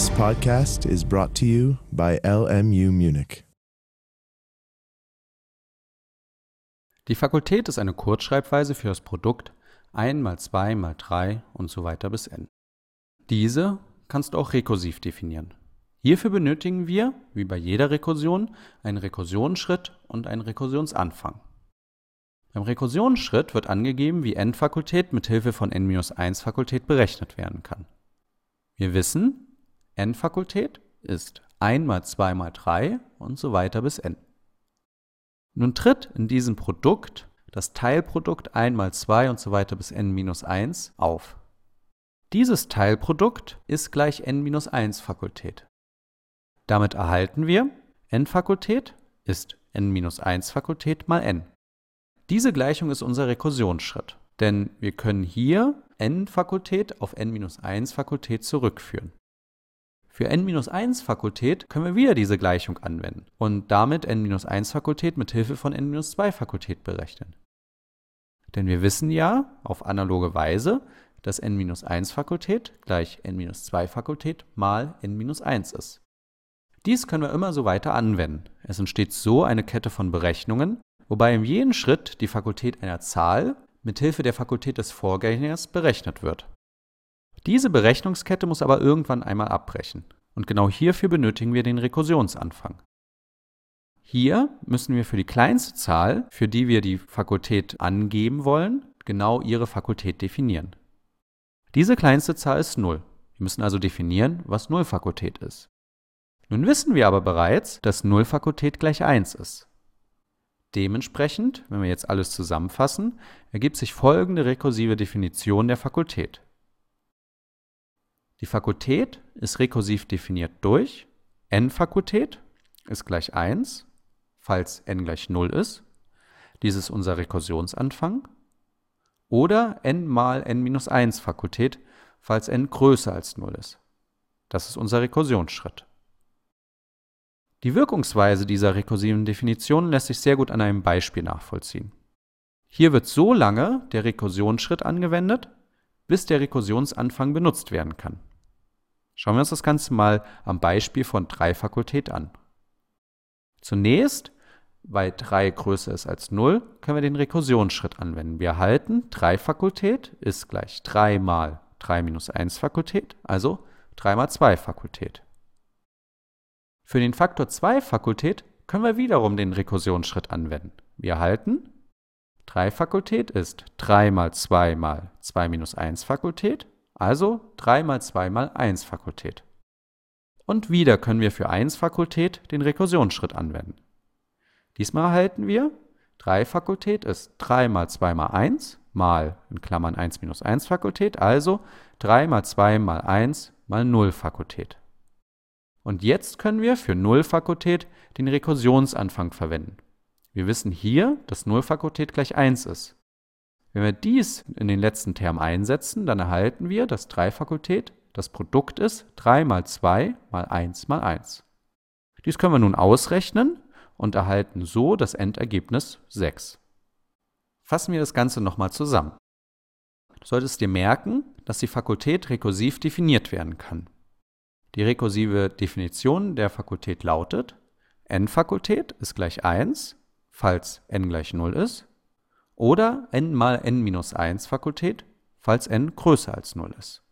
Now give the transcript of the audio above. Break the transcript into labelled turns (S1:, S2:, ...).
S1: This podcast is brought to you by LMU Munich.
S2: Die Fakultät ist eine Kurzschreibweise für das Produkt 1 mal 2 mal 3 und so weiter bis n. Diese kannst du auch rekursiv definieren. Hierfür benötigen wir, wie bei jeder Rekursion, einen Rekursionsschritt und einen Rekursionsanfang. Beim Rekursionsschritt wird angegeben, wie n-Fakultät mit Hilfe von n-1-Fakultät berechnet werden kann. Wir wissen, n-Fakultät ist 1 mal 2 mal 3 und so weiter bis n. Nun tritt in diesem Produkt das Teilprodukt 1 mal 2 und so weiter bis n minus 1 auf. Dieses Teilprodukt ist gleich n minus 1 Fakultät. Damit erhalten wir n Fakultät ist n minus 1 Fakultät mal n. Diese Gleichung ist unser Rekursionsschritt, denn wir können hier n-Fakultät auf n-1-Fakultät zurückführen. Für n-1-Fakultät können wir wieder diese Gleichung anwenden und damit n-1-Fakultät mit Hilfe von n-2-Fakultät berechnen. Denn wir wissen ja auf analoge Weise, dass n-1-Fakultät gleich n-2-Fakultät mal n-1 ist. Dies können wir immer so weiter anwenden. Es entsteht so eine Kette von Berechnungen, wobei in jedem Schritt die Fakultät einer Zahl mit Hilfe der Fakultät des Vorgängers berechnet wird. Diese Berechnungskette muss aber irgendwann einmal abbrechen und genau hierfür benötigen wir den Rekursionsanfang. Hier müssen wir für die kleinste Zahl, für die wir die Fakultät angeben wollen, genau ihre Fakultät definieren. Diese kleinste Zahl ist 0. Wir müssen also definieren, was Nullfakultät ist. Nun wissen wir aber bereits, dass Nullfakultät gleich 1 ist. Dementsprechend, wenn wir jetzt alles zusammenfassen, ergibt sich folgende rekursive Definition der Fakultät. Die Fakultät ist rekursiv definiert durch n-Fakultät ist gleich 1, falls n gleich 0 ist. Dies ist unser Rekursionsanfang. Oder n mal n-1 Fakultät, falls n größer als 0 ist. Das ist unser Rekursionsschritt. Die Wirkungsweise dieser rekursiven Definition lässt sich sehr gut an einem Beispiel nachvollziehen. Hier wird so lange der Rekursionsschritt angewendet, bis der Rekursionsanfang benutzt werden kann. Schauen wir uns das Ganze mal am Beispiel von 3 Fakultät an. Zunächst, weil 3 größer ist als 0, können wir den Rekursionsschritt anwenden. Wir erhalten 3 Fakultät ist gleich 3 mal 3 minus 1 Fakultät, also 3 mal 2 Fakultät. Für den Faktor 2 Fakultät können wir wiederum den Rekursionsschritt anwenden. Wir erhalten 3 Fakultät ist 3 mal 2 mal 2 minus 1 Fakultät, also 3 mal 2 mal 1 Fakultät. Und wieder können wir für 1 Fakultät den Rekursionsschritt anwenden. Diesmal erhalten wir 3 Fakultät ist 3 mal 2 mal 1 mal in Klammern 1 minus 1 Fakultät, also 3 mal 2 mal 1 mal 0 Fakultät. Und jetzt können wir für Nullfakultät den Rekursionsanfang verwenden. Wir wissen hier, dass Nullfakultät gleich 1 ist. Wenn wir dies in den letzten Term einsetzen, dann erhalten wir, dass 3-Fakultät das Produkt ist 3 mal 2 mal 1 mal 1. Dies können wir nun ausrechnen und erhalten so das Endergebnis 6. Fassen wir das Ganze nochmal zusammen. Du solltest dir merken, dass die Fakultät rekursiv definiert werden kann. Die rekursive Definition der Fakultät lautet, n-Fakultät ist gleich 1, falls n gleich 0 ist, oder n mal n minus 1 Fakultät, falls n größer als 0 ist.